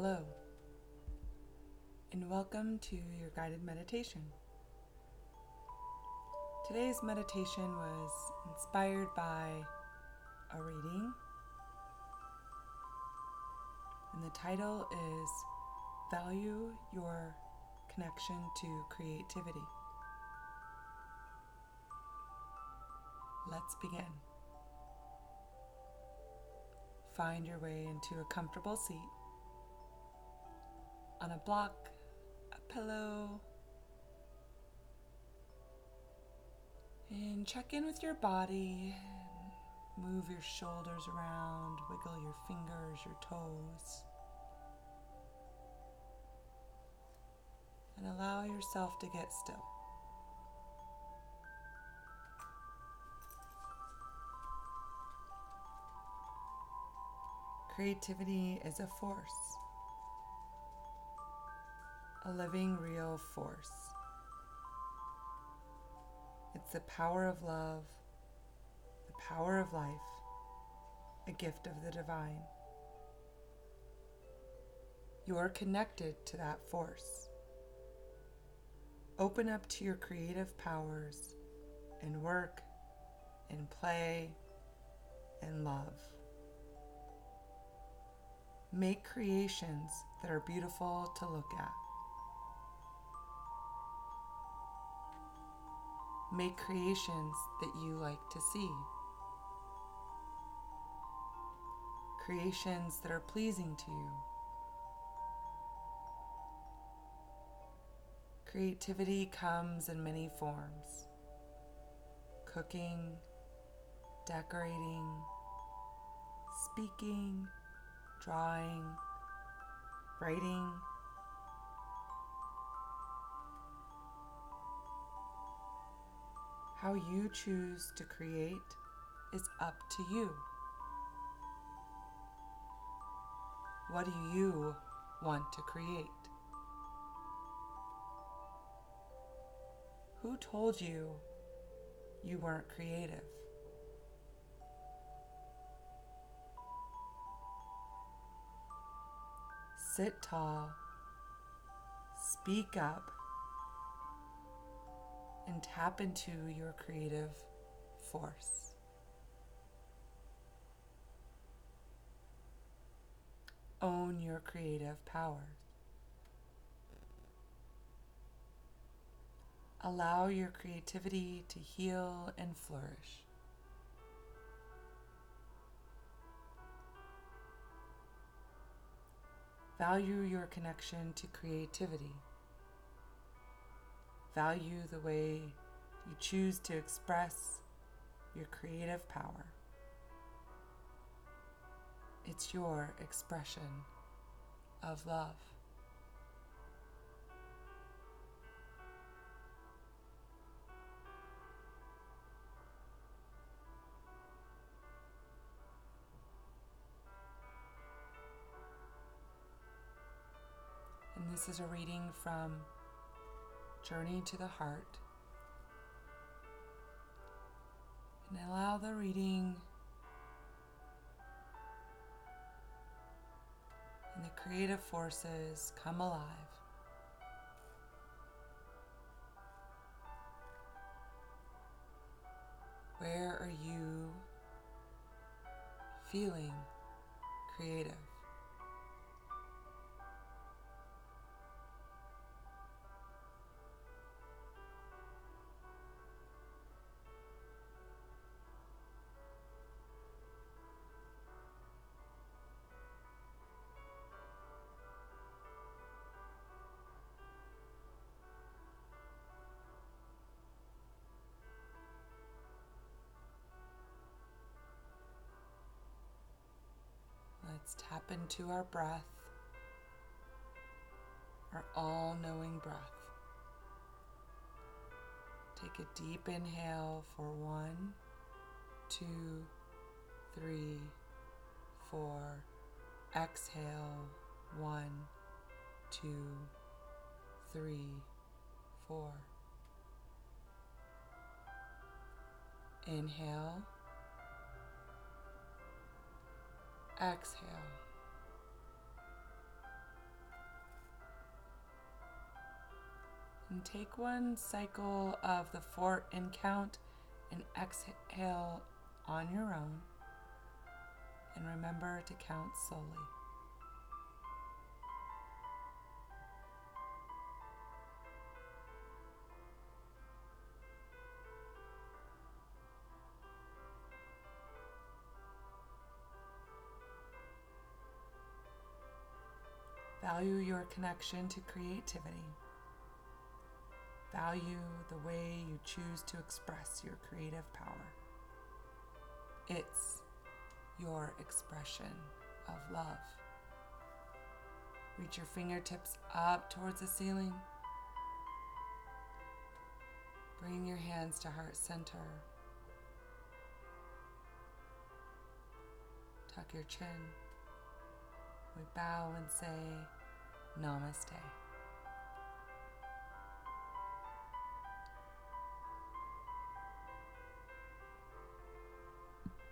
Hello, and welcome to your guided meditation. Today's meditation was inspired by a reading, and the title is Value Your Connection to Creativity. Let's begin. Find your way into a comfortable seat on a block, a pillow, and check in with your body. Move your shoulders around, wiggle your fingers, your toes, and allow yourself to get still. Creativity is a force a living, real force. It's the power of love, the power of life, a gift of the divine. You are connected to that force. Open up to your creative powers in work, in play, and love. Make creations that are beautiful to look at. Make creations that you like to see. Creations that are pleasing to you. Creativity comes in many forms cooking, decorating, speaking, drawing, writing How you choose to create is up to you. What do you want to create? Who told you you weren't creative? Sit tall, speak up, and tap into your creative force. Own your creative powers. Allow your creativity to heal and flourish. Value your connection to creativity. Value the way you choose to express your creative power. It's your expression of love. And this is a reading from Journey to the Heart. And allow the reading and the creative forces come alive. Where are you feeling creative? Let's tap into our breath, our all knowing breath. Take a deep inhale for one, two, three, four. Exhale, one, two, three, four. Inhale. Exhale. And take one cycle of the four in count and exhale on your own. And remember to count slowly. Value your connection to creativity. Value the way you choose to express your creative power. It's your expression of love. Reach your fingertips up towards the ceiling. Bring your hands to heart center. Tuck your chin. We bow and say, Namaste.